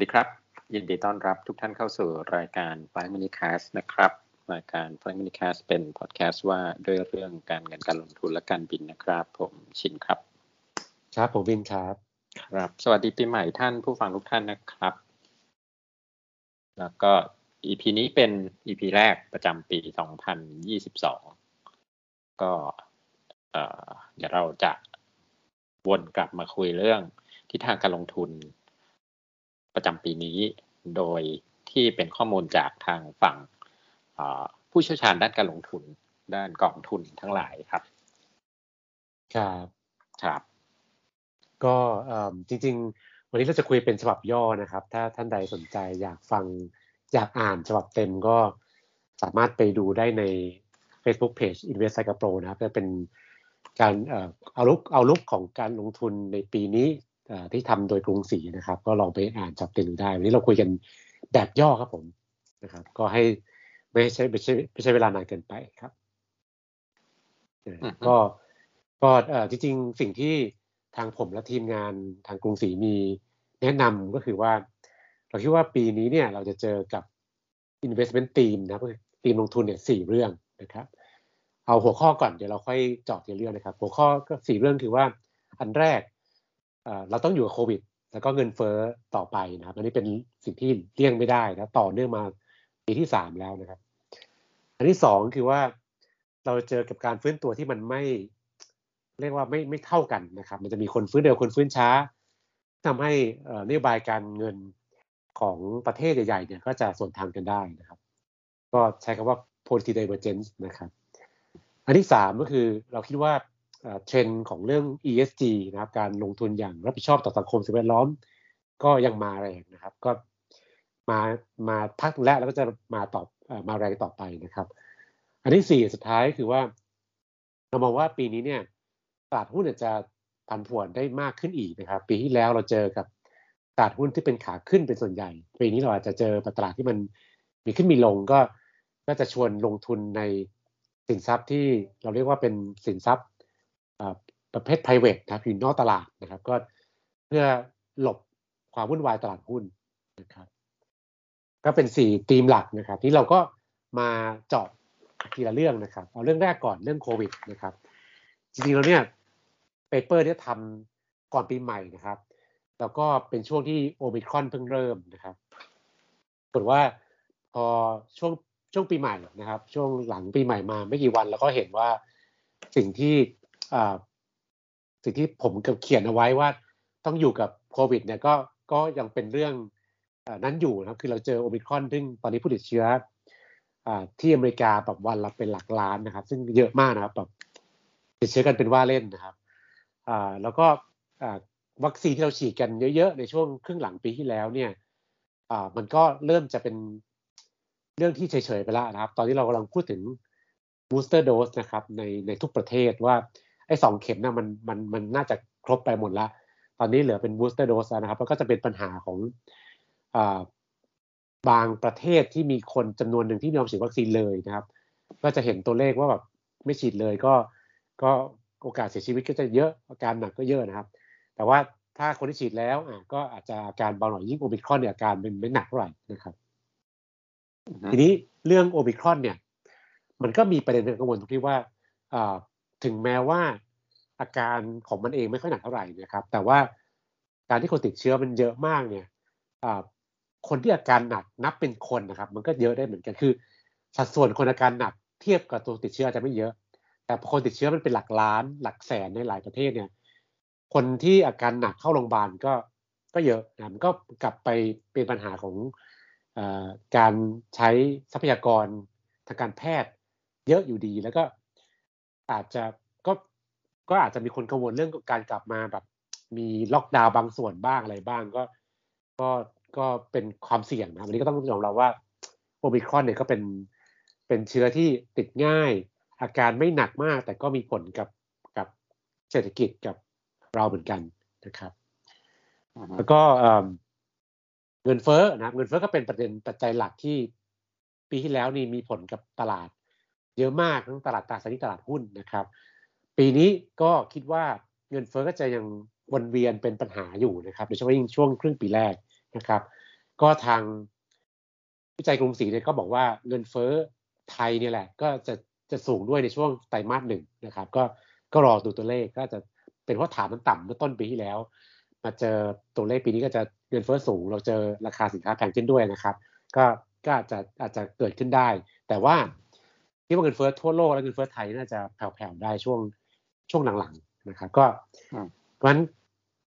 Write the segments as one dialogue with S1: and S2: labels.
S1: วัสดีครับ ยินดีต้อนรับทุกท่านเข้าสู่รายการ f i มินิค a s นะครับ รายการ f i มินิค a s เป็นพอดแคสต์ว่าด้วยเรื่องการเงินการลงทุนและการบินนะครับ ผมชินครับ
S2: ครับผมบินครับ
S1: ครับ สวัสดีปีใหม่ท่านผู้ฟังทุกท่านนะครับ แล้วก็ EP นี้เป็น EP แรกประจำปี 2022 ก็เดี๋ยวเราจะวนกลับมาคุยเรื่องทิศทางการลงทุน ประจำปีนี้ โดยที่เป็นข้อมูลจากทางฝั่งผู้เชี่ยวชาญด้านการลงทุนด้านกองทุนทั้งหลายครับ
S2: ครับ
S1: ครับ
S2: ก็จริง ๆ วันนี้เราจะคุยเป็นฉบับย่อนะครับ ถ้าท่านใดสนใจอยากฟังอยากอ่านฉบับเต็มก็สามารถไปดูได้ใน Facebook Page Invest Cycle Pro นะครับจะเป็นการเอาลุกเอาลุกของการลงทุนในปีนี้ ที่ทำโดยกรุงศรีนะครับ ก็ลองไปอ่านจับเต็มดูได้ วันนี้เราคุยกันแบบย่อครับผมนะครับ ก็ให้ไม่ใช่ไม่ใช่ไม่ใช่เวลานานเกินไปครับก็ก็จริงๆสิ่งที่ทางผมและทีมงานทางกรุงศรีมีแนะนำก็คือว่า เราคิดว่าปีนี้เนี่ยเราจะเจอกับ investment team นะทีมลงทุนเนี่ยสี่เรื่องนะครับ เอาหัวข้อก่อนเดี๋ยวเราค่อยเจาะทีละเรื่องนะครับ หัวข้อก็สี่เรื่องคือว่าอันแรก เราต้องอยู่กับโควิด แล้วก็เงินเฟ้อต่อไปนะครับอันนี้เป็นสิ่งที่เลี่ยงไม่ได้นะต่อเนื่องมาปีที่สามแล้วนะครับ อันที่สองคือว่าเราเจอกับการฟื้นตัวที่มันไม่ เรียกว่าไม่ไม่เท่ากันนะครับ มันจะมีคนฟื้นเร็วคนฟื้นช้าทำให้นโยบายการเงินของประเทศใหญ่ๆเนี่ยก็จะส่วนทางกันได้นะครับ ก็ใช้คำว่า policy divergence นะครับ อันที่สามก็คือเราคิดว่า เทรนด์ของเรื่อง ESG นะครับการลงทุนอย่างรับผิดชอบต่อสังคมสิ่งแวดล้อม ก็ยังมาแรงนะครับ ก็มามาพักแล้วแล้วก็จะมาตอบมาแรงต่อไปนะครับ อันที่สี่สุดท้ายคือว่าเรามองว่าปีนี้เนี่ยตลาดหุ้นจะผันผวนได้มากขึ้นอีกนะครับ ปีที่แล้วเราเจอกับตลาดหุ้นที่เป็นขาขึ้นเป็นส่วนใหญ่ ปีนี้เราอาจจะเจอตลาดที่มันมีขึ้นมีลงก็ก็จะชวนลงทุนในสินทรัพย์ที่เราเรียกว่าเป็นสินทรัพย์ ประเภท private นะครับอยู่นอกตลาดนะครับ ก็เพื่อหลบความวุ่นวายตลาดหุ้นนะครับ ก็เป็นสี่ธีมหลักนะครับ ที่เราก็มาเจาะทีละเรื่องนะครับ เอาเรื่องแรกก่อนเรื่องโควิดนะครับ จริงๆแล้วเนี่ยเปเปอร์เนี่ยทำก่อนปีใหม่นะครับ แล้วก็เป็นช่วงที่โอมิครอนเพิ่งเริ่มนะครับปรากว่าพอช่วงช่วงปีใหม่นะครับ ช่วงหลังปีใหม่มาไม่กี่วัน แล้วก็เห็นว่าสิ่งที่ สิ่งที่ผมกับเขียนเอาไว้ว่าต้องอยู่กับโควิด เนี่ยก็ก็ยังเป็นเรื่องนั้นอยู่นะครับคือเราเจอโอมิครอนซึ่งตอนนี้ผู้ติดเชื้อที่อเมริกาแบบวันละเป็นหลักล้านนะครับ ซึ่งเยอะมากนะครับแบบติดเชื้อกันเป็นว่าเล่นนะครับแล้วก็วัคซีนที่เราฉีดกันเยอะ ๆ ในช่วงครึ่งหลังปีที่แล้วเนี่ยมันก็เริ่มจะเป็นเรื่องที่เฉยๆไปแล้วนะครับ ตอนนี้เรากำลังพูดถึงบูสเตอร์โดสนะครับในในทุกประเทศว่า ไอ้สองเข็มนะมันมันมันน่าจะครบไปหมดละตอนนี้เหลือเป็นบูสเตอร์โดสนะครับแล้วก็จะเป็นปัญหาของอ่าบางประเทศที่มีคนจำนวนหนึ่งที่ยอมฉีดวัคซีนเลยนะครับ ก็จะเห็นตัวเลขว่าแบบไม่ฉีดเลยก็ก็โอกาสเสียชีวิตก็จะเยอะอาการหนักก็เยอะนะครับ แต่ว่าถ้าคนที่ฉีดแล้วอะก็อาจจะอาการเบาหน่อยยิ่งโอมิครอนเนี่ยอาการเป็นไม่หนักเท่าไหร่นะครับ ทีนี้เรื่องโอมิครอนเนี่ย มันก็มีประเด็นกังวลตรงที่ว่า ถึงแม้ว่าอาการของมันเองไม่ค่อยหนักเท่าไหร่นะครับ แต่ว่าการที่คนติดเชื้อมันเยอะมากเนี่ยคนที่อาการหนักนับเป็นคนนะครับ มันก็เยอะได้เหมือนกันคือ สัดส่วนคนอาการหนักเทียบกับตัวติดเชื้อจะไม่เยอะ แต่คนติดเชื้อมันเป็นหลักล้าน หลักแสนในหลายประเทศเนี่ย คนที่อาการหนักเข้าโรงพยาบาลก็ก็เยอะนะมันก็กลับไปเป็นปัญหาของอการใช้ทรัพยากรทางการแพทย์เยอะอยู่ดี แล้วก็อาจจะ ก็ก็อาจจะมีคนกังวลเรื่องการกลับมาแบบ มีล็อกดาวน์บางส่วนบ้างอะไรบ้างก็ก็ก็เป็นความเสี่ยงนะวันนี้ก็ต้องยอมรับว่าโอมิครอนเนี่ยก็เป็นเป็นเชื้อที่ติดง่าย อาการไม่หนักมาก แต่ก็มีผลกับกับเศรษฐกิจกับเราเหมือนกันนะครับ แล้วก็เงินเฟ้อนะเงินเฟ้อก็เป็นประเด็นปัจจัยหลักที่ปีที่แล้วนี่มีผลกับตลาด เยอะมากทั้งตลาดตราสารหนี้ตลาดหุ้นนะครับ ปีนี้ก็คิดว่าเงินเฟ้อก็จะยังวนเวียนเป็นปัญหาอยู่นะครับโดยเฉพาะยิ่งช่วงครึ่งปีแรกนะครับ ก็ทางวิจัยกรุงศรีเนี่ยก็บอกว่าเงินเฟ้อไทยเนี่ยแหละ ก็จะจะสูงด้วยในช่วงไตรมาสหนึ่งนะครับ ก็ก็รอดูตัวเลขก็จะเป็นเพราะฐานมันต่ำเมื่อต้นปีที่แล้ว มาเจอตัวเลขปีนี้ก็จะเงินเฟ้อสูง เราเจอราคาสินค้าแพงขึ้นด้วยนะครับ ก็ก็อาจจะอาจจะเกิดขึ้นได้ แต่ว่าที่ว่าเงินเฟ้อทั่วโลกและเงินเฟ้อไทยน่าจะแผ่วๆได้ช่วง ช่วงหลังๆนะครับก็เพราะฉะนั้น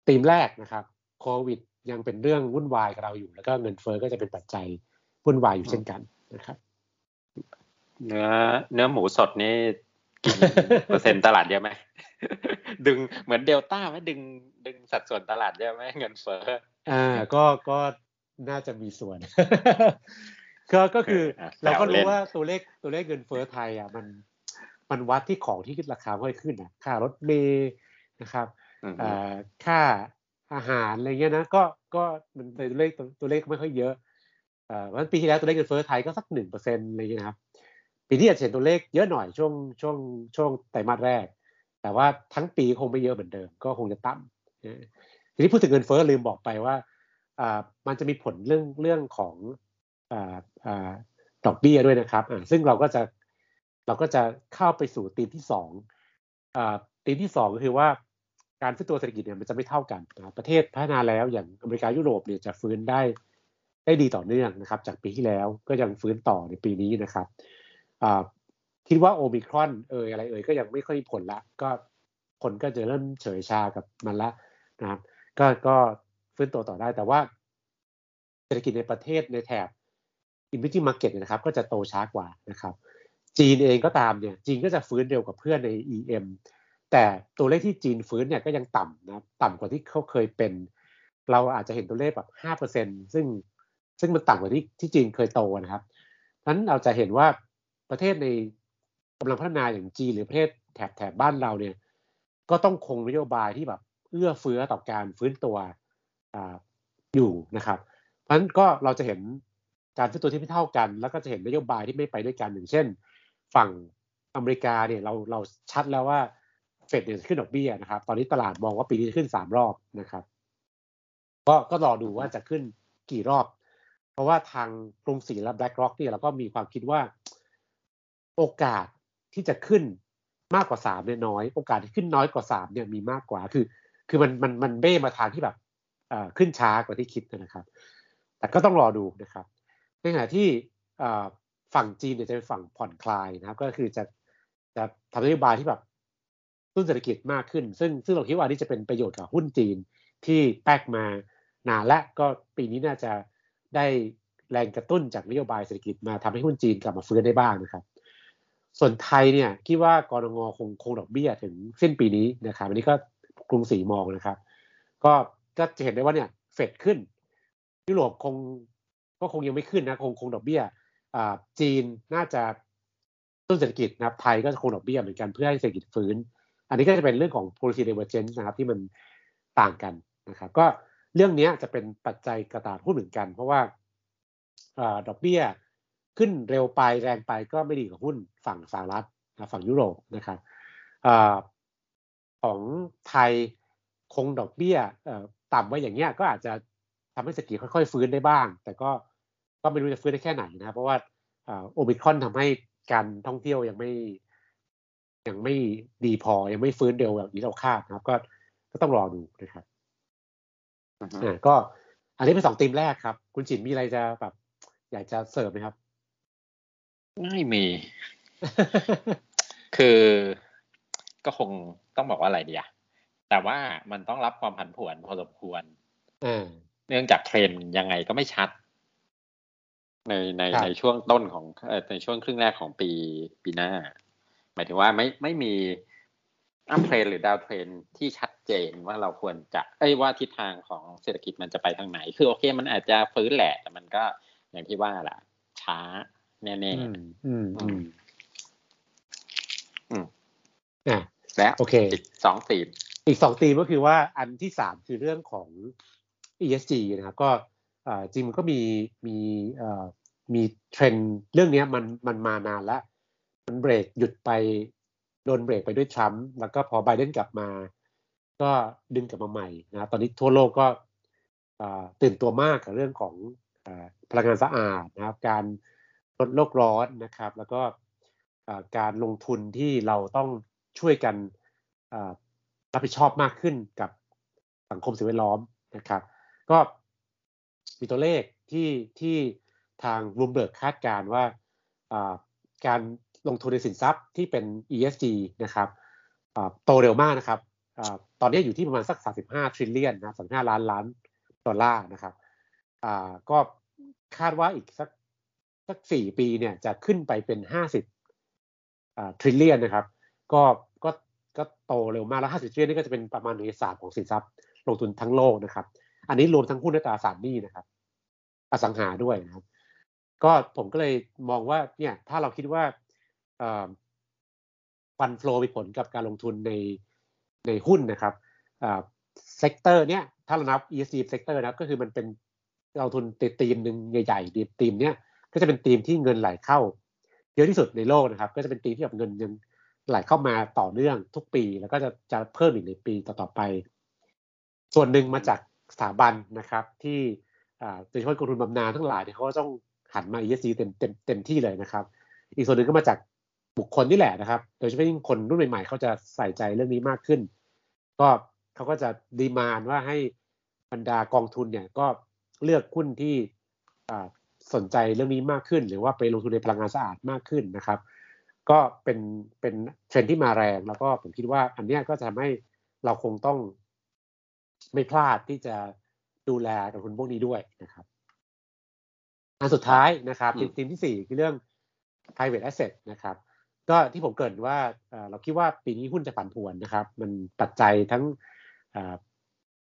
S2: ธีมแรกนะครับโควิดยังเป็นเรื่องวุ่นวายกับเราอยู่ แล้วก็เงินเฟ้อก็จะเป็นปัจจัยวุ่นวายอยู่เช่นกันนะครับ
S1: เนื้อเนื้อหมูสดนี่กินเปอร์เซ็นต์ตลาดเยอะไหมดึงเหมือนเดลต้าไหมดึงดึงสัดส่วนตลาดเยอะไหมเงินเฟ้อ
S2: อ่าก็ก็น่าจะมีส่วน ก็ก็คือเราก็รู้ว่าตัวเลขตัวเลขเงินเฟ้อไทยอะมัน มันวัดที่ของที่ขึ้นราคาค่อยขึ้นอะค่ารถเมย์นะครับอ่าค่าอาหารอะไรเงี้ยนะก็ก็มันตัวเลขตัวเลขไม่ค่อยเยอะอ่าวันปีที่แล้วตัวเลขเงินเฟ้อไทยก็สักหนึ่งเปอร์เซ็นต์อะไรเงี้ยครับ ปีนี้อาจจะเห็นตัวเลขเยอะหน่อยช่วงช่วงช่วงไตรมาสแรก แต่ว่าทั้งปีคงไม่เยอะเหมือนเดิม ก็คงจะต่ำทีนี้พูดถึงเงินเฟ้อลืมบอกไปว่าอ่ามันจะมีผลเรื่องเรื่องของอ่าอ่าดอกเบี้ยด้วยนะครับอ่าซึ่งเราก็จะ เราก็จะเข้าไปสู่ตีมที่สองอ่าตีมที่สองก็คือว่าการฟื้นตัวเศรษฐกิจเนี่ยมันจะไม่เท่ากันนะประเทศพัฒนาแล้วอย่างอเมริกายุโรปเนี่ยจะฟื้นได้ได้ดีต่อเนื่องนะครับ จากปีที่แล้วก็ยังฟื้นต่อในปีนี้นะครับคิดว่าโอมิครอนเอยอะไรเอ่ยก็ยังไม่ค่อยผลละ ก็คนก็จะเริ่มเฉยชากับมันละนะครับก็ก็ฟื้นตัวต่อได้แต่ว่าเศรษฐกิจในประเทศในแถบ emerging market นะครับ ก็จะโตช้ากว่านะครับ จีนเองก็ตามเนี่ยจีนก็จะฟื้นเร็วกว่าเพื่อนใน EM แต่ตัวเลขที่จีนฟื้นเนี่ยก็ยังต่ำนะต่ำกว่าที่เขาเคยเป็น เราอาจจะเห็นตัวเลขแบบห้าเปอร์เซ็นซึ่งซึ่งมันต่ำกว่าที่ที่จีนเคยโตนะครับนั้นเราจะเห็นว่าประเทศในกำลังพัฒนาอย่างจีนหรือประเทศแถบแถบบ้านเราเนี่ย ก็ต้องคงนโยบายที่แบบเอื้อเฟื้อต่อการฟื้นตัวออยู่นะครับ เพราะฉะนั้นก็เราจะเห็นการฟื้นตัวที่ไม่เท่ากัน แล้วก็จะเห็นนโยบายที่ไม่ไปด้วยกันอย่างเช่น ฝั่งอเมริกาเนี่ยเราเราชัดแล้วว่าเฟดเนี่ยขึ้นดอกเบี้ยนะครับ ตอนนี้ตลาดมองว่าปีนี้ขึ้นสามรอบนะครับ ก็ก็รอดูว่าจะขึ้นกี่รอบ เพราะว่าทางกรุงศรีและ BlackRock เนี่ยเราก็มีความคิดว่าโอกาสที่จะขึ้นมากกว่าสามเนี่ยน้อย โอกาสที่ขึ้นน้อยกว่าสามเนี่ยมีมากกว่าคือ คือมันมันมันเบ้มาทางที่แบบขึ้นช้ากว่าที่คิดนะครับ แต่ก็ต้องรอดูนะครับ ในขณะที่ ฝั่งจีนเนี่ยจะเป็นฝั่งผ่อนคลายนะครับ ก็คือจะจะทำนโยบายที่แบบตุ้นเศรษฐกิจมากขึ้น ซึ่งซึ่งเราคิดว่านี่จะเป็นประโยชน์กับหุ้นจีนที่แป๊กมานานและก็ปีนี้น่าจะได้แรงกระตุ้นจากนโยบายเศรษฐกิจมาทำให้หุ้นจีนกลับมาฟื้นได้บ้างนะครับ ส่วนไทยเนี่ยคิดว่ากรงงคงคงดอกเบี้ยถึงสิ้นปีนี้นะครับอันนี้ก็กรุงศรีมองนะครับ ก็ก็จะเห็นได้ว่าเนี่ยเฟดขึ้นยุโรปคงก็คงยังไม่ขึ้นนะคงคงดอกเบี้ย จีนน่าจะต้นเศรษฐกิจนะครับไทยก็คงดอกเบี้ยเหมือนกันเพื่อให้เศรษฐกิจฟื้น อันนี้ก็จะเป็นเรื่องของ policy divergence นะครับที่มันต่างกันนะครับ ก็เรื่องนี้จะเป็นปัจจัยกระตาหุ้นเหมือนกัน เพราะว่าดอกเบี้ยขึ้นเร็วไปแรงไปก็ไม่ดีกับหุ้นฝั่งสหรัฐฝั่งยุโรปนะครับอของไทยคงดอกเบี้ยต่ำไว้อย่างเงี้ยก็อาจจะทำให้เศรษฐกิจค่อยๆฟื้นได้บ้าง แต่ก็ ก็ไม่รู้จะฟื้นได้แค่ไหนนะเพราะว่าโอมิครอนทำให้การท่องเที่ยวยังไม่ยังไม่ดีพอยังไม่ฟื้นเร็วแบบที่เราคาดนะครับ ก็ก็ต้องรอดูนะครับอ่าก็อันนี้เป็นสองทีมแรกครับ คุณจินมีอะไรจะแบบ อยากจะเสริมไหมครับ
S1: ไม่มี คือก็คงต้องบอกว่าอะไรดีอะแต่ว่ามันต้องรับความผันผวนพอสมควรเนื่องจากเทรนยังไงก็ไม่ชัด ในในในช่วงต้นของในช่วงครึ่งแรกของปีปีหน้า หมายถึงว่าไม่ไม่มี uptrend หรือ downtrend ที่ชัดเจนว่าเราควรจะเอ้ยว่าทิศทางของเศรษฐกิจมันจะไปทางไหน คือโอเค มันอาจจะฟื้นแหละแต่มันก็อย่างที่ว่าแหละช้าแน่ๆอืมอืมอืมอืมอ่าแล้วโอเคอีกสองตีม
S2: อีกสองตีมก็คือว่าอันที่สามคือเรื่องของ ESG นะครับก็ จริงมันก็มีมีมีเทรนเรื่องนี้มันมันมานานแล้ว มันเบรกหยุดไปโดนเบรกไปด้วยทรัมป์แล้วก็พอไบเดนกลับมา ก็ดึงกลับมาใหม่นะตอนนี้ทั่วโลกก็ตื่นตัวมากกับเรื่องของพลังงานสะอาดนะครับ การลดโลกร้อนนะครับ แล้วก็การลงทุนที่เราต้องช่วยกันรับผิดชอบมากขึ้นกับสังคมสิ่งแวดล้อมนะครับ ก็ มีตัวเลขที่ที่ทางรูมเบิร์กคาดการณ์ว่าการลงทุนในสินทรัพย์ที่เป็น ESG นะครับโตเร็วมากนะครับตอนนี้อยู่ที่ประมาณสัก 35 trillion นะ35 ล้านล้านดอลลาร์นะครับก็คาดว่าอีกสักสักสี่ปีเนี่ยจะขึ้นไปเป็น 50 trillion นะครับก็ก็ก็โตเร็วมากแล้ว 50 trillion นี่ก็จะเป็นประมาณหนึ่งในสามของสินทรัพย์ลงทุนทั้งโลกนะครับ อันนี้รวมทั้งหุ้นและตราสารหนี้นะครับ อสังหาด้วยนะครับ ก็ผมก็เลยมองว่าเนี่ย ถ้าเราคิดว่า fund flow มีผลกับการลงทุนในในหุ้นนะครับ sector เนี้ยถ้าเรานับ ESG sector นะก็คือมันเป็นลงทุนติดทีมหนึ่งใหญ่ๆทีมเนี้ยก็จะเป็นทีมที่เงินไหลเข้าเยอะที่สุดในโลกนะครับ ก็จะเป็นทีมที่แบบเงินยังไหลเข้ามาต่อเนื่องทุกปี แล้วก็จะจะเพิ่มอีกในปีต่อๆไป ส่วนหนึ่งมาจาก สถาบันนะครับที่โดยเฉพาะกองทุนบำนาญทั้งหลายเนี่ยเขาก็ต้องหันมา ESG เต็มเต็มเต็มที่เลยนะครับ อีกส่วนหนึ่งก็มาจากบุคคลนี่แหละนะครับ โดยเฉพาะยิ่งคนรุ่นใหม่ๆเขาจะใส่ใจเรื่องนี้มากขึ้น ก็เขาก็จะดีมานว่าให้บรรดากองทุนเนี่ยก็เลือกหุ้นที่สนใจเรื่องนี้มากขึ้น หรือว่าไปลงทุนในพลังงานสะอาดมากขึ้นนะครับ ก็เป็นเป็นเทรนที่มาแรงแล้วก็ผมคิดว่าอันนี้ก็จะทำให้เราคงต้อง ไม่พลาดที่จะดูแลกองทุนพวกนี้ด้วยนะครับอันสุดท้ายนะครับทีมที่สี่คือเรื่อง private asset นะครับก็ที่ผมเกิดว่าเราคิดว่าปีนี้หุ้นจะผันผวนนะครับ มันปัจจัยทั้ง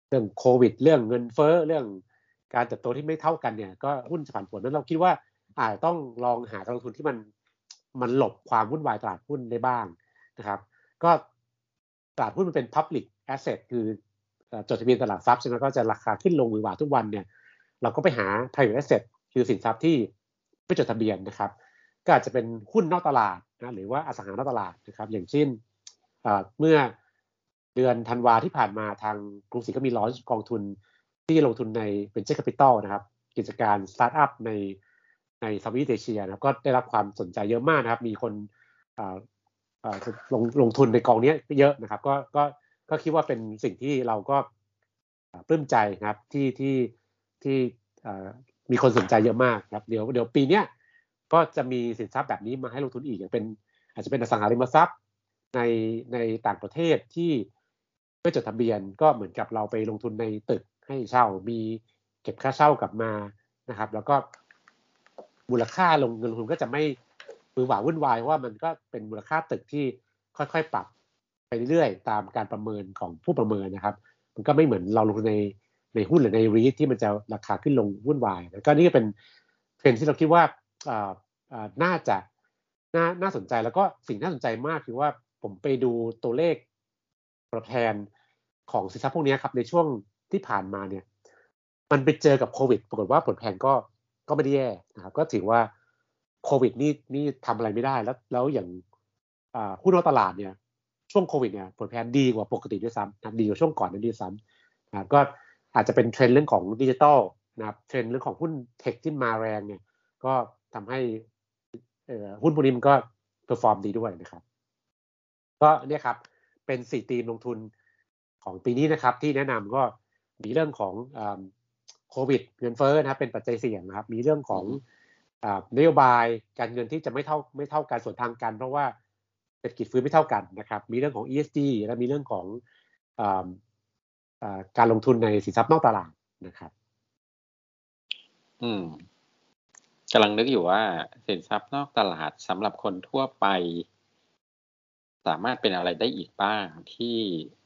S2: เรื่องโควิด เรื่องเงินเฟ้อเรื่องการเติบโตที่ไม่เท่ากันเนี่ย ก็หุ้นจะผันผวนนั้นเราคิดว่าอาจต้องลองหาการลงทุนที่มันมันหลบความวุ่นวายตลาดหุ้นได้บ้างนะครับ ก็ตลาดหุ้นมันเป็น public asset คือ จดทะเบียนตลาดทรัพย์ใช่ไหมก็จะราคาขึ้นลงมือหวาทุกวันเนี่ยเราก็ไปหา private asset คือสินทรัพย์ที่ไม่จดทะเบียนนะครับ ก็อาจจะเป็นหุ้นนอกตลาดนะหรือว่าอสังหานอกตลาดนะครับอย่างเช่นเมื่อเดือนธันวาที่ผ่านมาทางกรุงศรีก็มี launch กองทุนที่ลงทุนใน venture capital นะครับ กิจการสตาร์ทอัพในใน Southeast Asia นะครับก็ได้รับความสนใจเยอะมากนะครับ มีคนลงลงทุนในกองนี้เยอะนะครับ ก็ก็ ก็คิดว่าเป็นสิ่งที่เราก็ปลื้มใจนะครับที่ที่ที่มีคนสนใจเยอะมากครับเดี๋ยวเดี๋ยวปีเนี้ยก็จะมีสินทรัพย์แบบนี้มาให้ลงทุนอีกอย่างเป็น อาจจะเป็นอสังหาริมทรัพย์ในในต่างประเทศที่ไม่จดทะเบียนก็เหมือนกับเราไปลงทุนในตึกให้เช่ามีเก็บค่าเช่ากลับมานะครับ แล้วก็มูลค่าลงเงินลงทุนก็จะไม่มือหวาวุ่นวายว่ามันก็เป็นมูลค่าตึกที่ค่อยๆ ปรับ ไปเรื่อยๆ ตามการประเมินของผู้ประเมินนะครับ มันก็ไม่เหมือนเราลงในในหุ้นหรือในรีทที่มันจะราคาขึ้นลงวุ่นวายแล้วก็นี่ก็เป็นเทรนที่เราคิดว่าน่าจะน่าน่าสนใจแล้วก็สิ่งน่าสนใจมากคือว่าผมไปดูตัวเลขประแทนของสินทรัพย์พวกนี้ครับในช่วงที่ผ่านมาเนี่ย มันไปเจอกับโควิด ปรากฏว่าผลแพงก็ก็ไม่ได้แย่นะครับ ก็ถือว่าโควิดนี่นี่ทำอะไรไม่ได้แล้ว แล้วอย่างหุ้นนอกตลาดเนี่ย ช่วงโควิดเนี่ย perform ดีกว่าปกติด้วยซ้ำนะดีกว่าช่วงก่อนนั้นด้วยซ้ำนะก็อาจจะเป็นเทรนด์เรื่องของดิจิทัลนะครับเทรนด์เรื่องของหุ้น tech ที่มาแรงเนี่ย ก็ทำให้หุ้นพวกนี้มันก็ perform ดีด้วยนะครับ ก็เนี่ยครับเป็นสี่ตีมลงทุนของปีนี้นะครับ ที่แนะนำก็มีเรื่องของโควิดเงินเฟ้อนะครับเป็นปัจจัยเสี่ยงนะครับ มีเรื่องของนโยบายการเงินที่จะไม่เท่าไม่เท่ากันส่วนทางกัน เพราะว่า เศรษฐกิจฟื้นไม่เท่ากันนะครับ มีเรื่องของ ESG และมีเรื่องของการลงทุนในสินทรัพย์นอกตลาดนะครับ
S1: อืมกำลังนึกอยู่ว่าสินทรัพย์นอกตลาดสำหรับคนทั่วไป สามารถเป็นอะไรได้อีกบ้างที่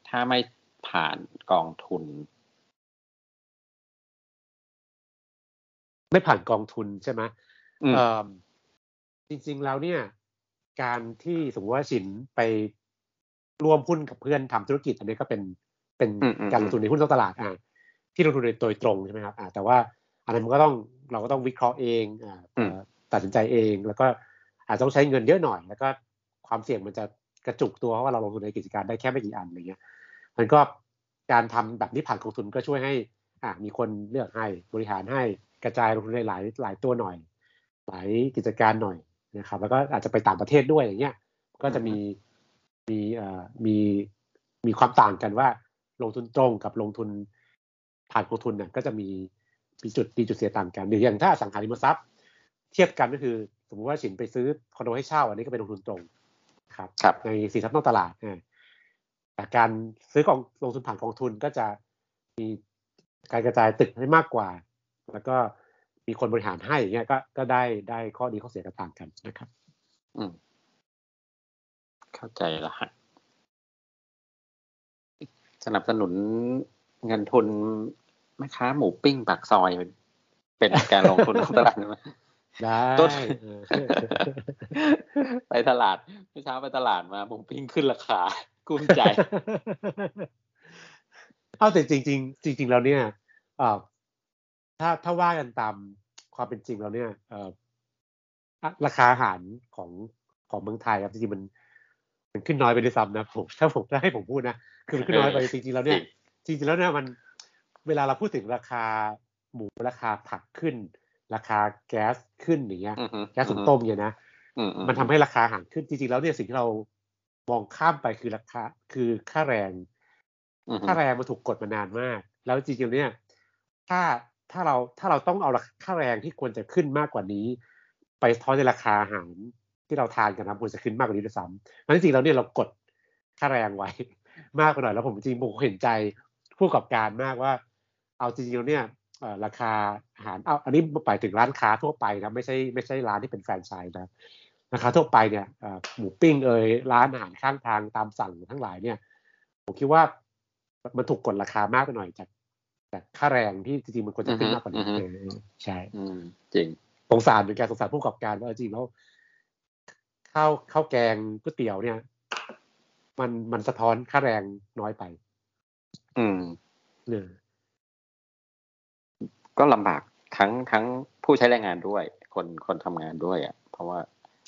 S1: ถ้าไม่ผ่านกองทุน
S2: ไม่ผ่านกองทุนใช่ไหมจริงๆแล้วเนี่ย การที่สมมติว่าสินไปร่วมหุ้นกับเพื่อนทำธุรกิจ อันนี้ก็เป็นเป็นการลงทุนในหุ้นนอกตลาดอ่าที่ลงทุนโดยตรงใช่ไหมครับอ่าแต่ว่าอันนั้นมันก็ต้องเราก็ต้องวิเคราะห์เองอ่าตัดสินใจเอง แล้วก็อาจจะต้องใช้เงินเยอะหน่อย แล้วก็ความเสี่ยงมันจะกระจุกตัวเพราะว่าเราลงทุนในกิจการได้แค่ไม่กี่อันอะไรเงี้ยมันก็การทำแบบนี้ผ่านกองทุนก็ช่วยให้อ่ามีคนเลือกให้บริหารให้กระจายลงทุนในหลายหลายตัวหน่อย หลายกิจการหน่อย นะครับแล้วก็อาจจะไปต่างประเทศด้วยอย่างเงี้ยก็จะมีมีเอ่อมีมีความต่างกันว่าลงทุนตรงกับลงทุนผ่านกองทุนเนี่ยก็จะมีมีจุดดีจุดเสียต่างกันหรืออย่างถ้าอสังหาริมทรัพย์ เทียบกันก็คือ สมมุติว่าฉินไปซื้อคอนโดให้เช่า อันนี้ก็เป็นลงทุนตรงครับ
S1: ครับ
S2: ในสินทรัพย์นอกตลาดอ่าแต่การซื้อกองลงทุนผ่านกองทุนก็จะมีการกระจายตึกให้มากกว่า แล้วก็ มีคนบริหารให้อย่างเงี้ยก็ก็ได้ได้ข้อดีข้อเสียก็ต่างกันนะครับ
S1: อืม เข้าใจละฮะสนับสนุนเงินทุนแม่ค้าหมูปิ้งปากซอยเป็นการลงทุนของตลาดไหม
S2: ได้
S1: ต้น
S2: เออ
S1: ไปตลาดเมื่อเช้าไปตลาดมาหมูปิ้งขึ้นราคา กุ้มใจ
S2: เอาแต่จริงๆจริง ๆ แล้วเนี่ยเอ่อถ้าถ้าว่ากันตาม ความเป็นจริงแล้วเนี่ยเอ่ออะราคาอาหารของของเมืองไทยครับจริงๆมันมันขึ้นน้อยไปด้วยซ้ำนะผมถ้าผมถ้าให้ผมพูดนะคือมันขึ้นน้อยไปจริงๆแล้วเนี่ยจริงๆแล้วเนี่ยมันเวลาเราพูดถึงราคาหมูราคาผักขึ้น ราคาแก๊สขึ้นอย่างเงี้ย
S1: อือฮึ
S2: แก๊สถุงต้มเนี่ยนะ
S1: อือื
S2: มันทำให้ราคาอาหารขึ้นจริงๆแล้วเนี่ยสิ่งที่เรามองข้ามไปคือราคาคือค่าแรง
S1: อือฮึ
S2: ค่าแรงมันถูกกดมานานมาก แล้วจริงๆเนี่ย ถ้า ถ้าเราถ้าเราต้องเอาค่าแรงที่ควรจะขึ้นมากกว่านี้ ไปทอในราคาอาหารที่เราทานกันนะควรจะขึ้นมากกว่านี้ด้วยซ้ำเพราะจริงๆแล้วเนี่ยเรากดค่าแรงไว้ มากไปหน่อยแล้วผมจริงผมเห็นใจผู้ประกอบการมากว่า เอาจริงๆแล้วเนี่ยราคาอาหารเอาอันนี้ไปถึงร้านค้าทั่วไปนะไม่ใช่ไม่ใช่ร้านที่เป็นแฟรนไชส์นะราคาทั่วไปเนี่ยหมูปิ้งเอยร้านอาหารข้างทางตามสั่งทั้งหลายเนี่ยผมคิดว่ามันถูกกดราคามากไปหน่อยจาก จากค่าแรงที่จริงๆมันควรจะขึ้นมากกว่านี้เออใช่
S1: อืมจริง
S2: สงสารเหมือนกันสงสารผู้ประกอบการว่าจริงแล้วข้าวข้าวแกงก๋วยเตี๋ยวเนี่ย มันมันสะท้อนค่าแรงน้อยไป
S1: อืม
S2: เนอ
S1: ก็ลำบากทั้งทั้งผู้ใช้แรงงานด้วย คนคนทำงานด้วยอะ เพราะว่า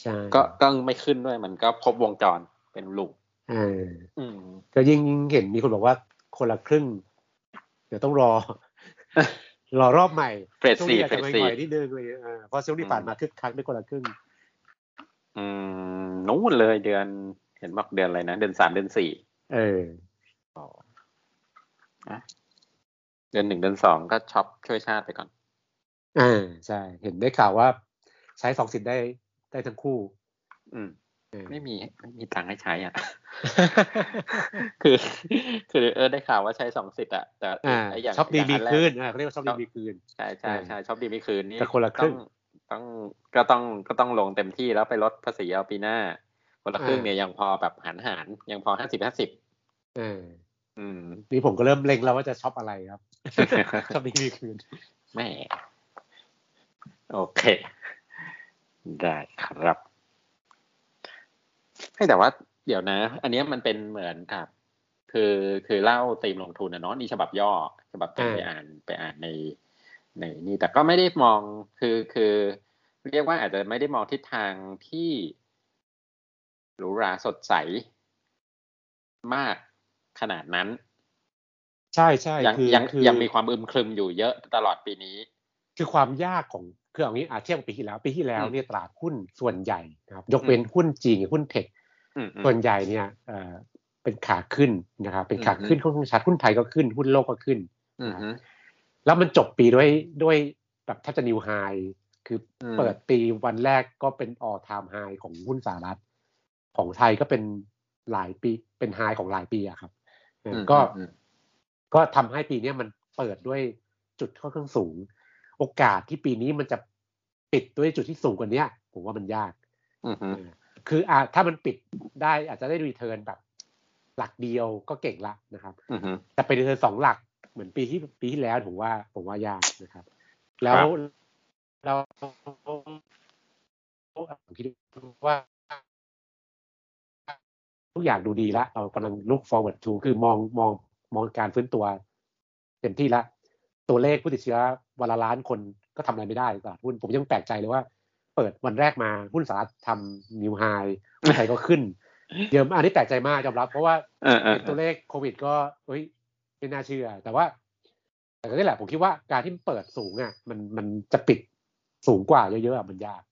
S2: ใช่
S1: ก็ก็ไม่ขึ้นด้วยมันก็ครบวงจรเป็นลูก
S2: เออ
S1: อืม
S2: ก็ยิ่งยิ่งเห็นมีคนบอกว่าคนละครึ่งเดี๋ยวต้องรอ รอรอบใหม่
S1: เฟส
S2: ช่วง
S1: สี่
S2: นี้อาจ
S1: เฟ
S2: จะ
S1: ส
S2: ไม่
S1: สี่
S2: ไหวนิดนึงเลยเออเพราะช่วงที่ผ่านมาคึกคักไม่คนละครึ่ง
S1: อืมนู้นเลยเดือนเห็นบอกเดือนอะไรนะ เดือนสามเดือนสี่
S2: เออ
S1: อะเดือนหนึ่งเดือนสองก็ช็อปช่วยชาติไปก่อน
S2: อ่าใช่ เห็นได้ข่าวว่า ใช้สองสิทธิ์ได้ได้ทั้งคู่
S1: อืม
S2: เออ
S1: ไม่มีไม่มีตังค์ให้ใช้อะ คือ คือเออได้ข่าวว่าใช้สองสิทธิ์อะแต่
S2: อ่า
S1: ไอ้อย่าง
S2: ช็อปดี
S1: ย่าง
S2: มี
S1: นแรก
S2: คืนอ่าเขาเรียกว่าช็อปดีมีคืน
S1: ใช่ใช่ใช่ช็อปดีมีคืนนี่
S2: แต่คนละครึ่ง
S1: ต้องต้องก็ต้องก็ต้องลงเต็มที่แล้วไปลดภาษีเอาปีหน้า คนละครึ่ง
S2: อ่า
S1: เนี่ยยังพอแบบหารหารยังพอห้าสิบห้าสิบ
S2: เออ
S1: อืม
S2: นี่ผมก็เริ่มเล็งแล้วว่าจะช็อปอะไรครับช็อปดีมีคืน
S1: แม่โอเค ได้ครับ ให้แต่ว่าเดี๋ยวนะ อันเนี้ยมันเป็นเหมือนกับ คือคือเล่าตีมลงทุนนะเนาะนี่ฉบับย่อ ฉบับต้น
S2: อ่า
S1: ไปอ่านไปอ่านในในนี่แต่ก็ไม่ได้มองคือคือ เรียกว่าอาจจะไม่ได้มองทิศทางที่หรูหราสดใส มากขนาดนั้น
S2: ใช่ใช่
S1: ยัง
S2: คือ
S1: ยัง
S2: คือ
S1: ยังมีความอึมครึมอยู่เยอะตลอดปีนี้
S2: คือความยากของ คือเอางี้อาเทียบกับปีที่แล้ว ปีที่แล้ว
S1: อืม
S2: เนี่ยตลาดหุ้นส่วนใหญ่นะครับ ยกเว้นหุ้นจีนกับหุ้นเทค
S1: อืมอืม
S2: ส่วนใหญ่เนี่ยเอ่อเป็นขาขึ้นนะครับ เป็นขา
S1: อืม
S2: ขึ้นค่อนข้างชัดหุ้นไทยก็ขึ้น หุ้นโลกก็ขึ้น
S1: อืมฮึ
S2: แล้วมันจบปีด้วยด้วยแบบแทบจะนิวไฮคืออ
S1: ม
S2: เปิดปีวันแรกก็เป็นออ time ไฮของหุ้นสหรัฐ ของไทยก็เป็นหลายปีเป็นไฮของหลายปีอะครับเอออก็
S1: อืม
S2: ก็ทำให้ปีเนี้ยมันเปิดด้วยจุดค่อนข้างสูง โอกาสที่ปีนี้มันจะปิดด้วยจุดที่สูงกว่าเนี้ยผมว่ามันยาก
S1: อืมฮึ
S2: เออคืออ่าถ้ามันปิดได้อาจจะได้ return แบบ หลักเดียวก็เก่งละนะครับ
S1: อืมฮึ
S2: แต่ไป return สองหลักเหมือนปีที่ปีที่แล้วผมว่า ผมว่ายากนะครับ แล้ว
S1: ครับ
S2: เราผมคิดว่า ทุกอย่างดูดีแล้วเรากำลัง look forward to คือมองมองมองการฟื้นตัวเต็มที่แล้ว ตัวเลขผู้ติดเชื้อวันละล้านคนก็ทำอะไรไม่ได้ตลาดหุ้นผมยังแปลกใจเลยว่า เปิดวันแรกมาหุ้นสหรัฐทำนิวไฮหุ้นไทยก็ขึ้นเยอะมากอันนี้แปลกใจมากยอมรับ เพราะว่า
S1: เออเออ
S2: เห็นตัวเลขโควิด ก็เฮ้ยไม่น่าเชื่อ แต่ว่า แต่ก็นี่แหละผมคิดว่าการที่เปิดสูงอะ มันมันจะปิดสูงกว่าเยอะๆอะมันยาก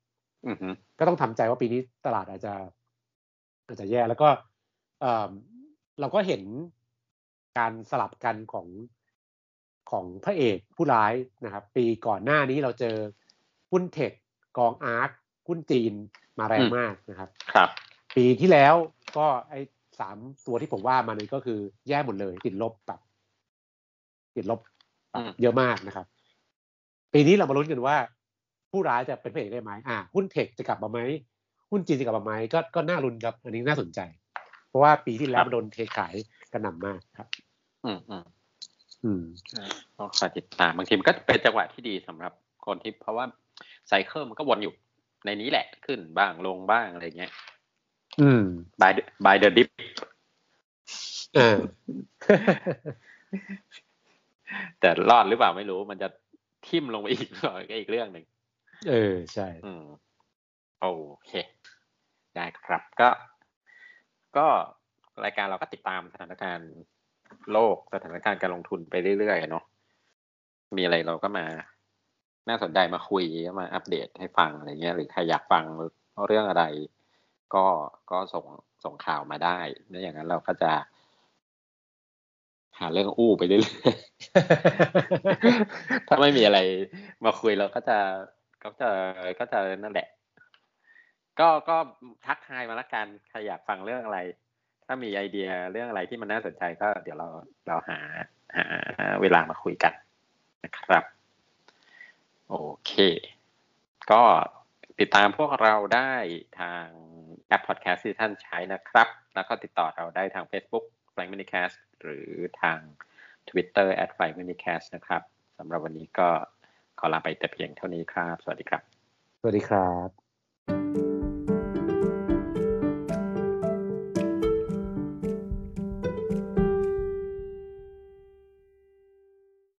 S1: อือฮึ
S2: ก็ต้องทำใจว่าปีนี้ตลาดอาจจะอาจจะแย่แล้วก็เออเราก็เห็นการสลับกันของ ของพระเอกผู้ร้ายนะครับ ปีก่อนหน้านี้เราเจอหุ้นเทคกองอาร์คหุ้นจีนมาแรงมากนะครับ
S1: ครับ
S2: ปีที่แล้วก็ไอ้สามตัวที่ผมว่ามานี่ก็คือแย่หมดเลย ติดลบแบบติดลบแบบ
S1: อืม
S2: เยอะมากนะครับ ปีนี้เรามาลุ้นกันว่า ผู้ร้ายจะเป็นพระเอกได้ไหมอ่าหุ้นเทคจะกลับมาไหมหุ้นจีนจะกลับมาไหมก็ก็น่าลุ้นครับ อันนี้น่าสนใจ เพราะว่าปีที่แล้วมันโดนเทขายกระหน่ำมากครับ
S1: อืมอืม
S2: อืม
S1: ก็คอยติดตามบางทีมันก็เป็นจังหวะที่ดีสำหรับคนที่เพราะว่าไซเคิลมันก็วนอยู่ในนี้แหละขึ้นบ้างลงบ้างอะไรเงี้ย
S2: อืม
S1: by the by the dip
S2: เออ
S1: แต่รอดหรือเปล่าไม่รู้ มันจะทิ่มลงไปอีกหรือเปล่าก็อีกเรื่องหนึ่ง
S2: เออ ใช่
S1: อืมโอเค ได้ครับก็ ก็รายการเราก็ติดตามสถานการณ์ โลกสถานการณ์การลงทุนไปเรื่อยๆเนาะมีอะไรเราก็มา น่าสนใจมาคุยมาอัปเดตให้ฟังอะไรเงี้ย หรือใครอยากฟังเรื่องอะไร ก็ก็ส่งส่งข่าวมาได้แล้วอย่างนั้นเราก็จะ หาเรื่องอู้ไปเรื่อยๆถ้าไม่มีอะไรมาคุยเราก็จะก็จะก็จะนั่นแหละ ก็ก็ทักทายมาละกันใครอยากฟังเรื่องอะไร ถ้ามีไอเดียเรื่องอะไรที่มันน่าสนใจก็เดี๋ยวเราเราหาหาเวลามาคุยกันนะครับ โอเค ก็ติดตามพวกเราได้ทางแอปพอดแคสต์ที่ท่านใช้นะครับ แล้วก็ติดต่อเราได้ทาง Facebook f l a n k Minicast หรือทาง Twitter at f l a n k Minicast นะครับสำหรับวันนี้ก็ขอลาไปแต่เพียงเท่านี้ครับ สวัสดีครับ
S2: สวัสดีครับ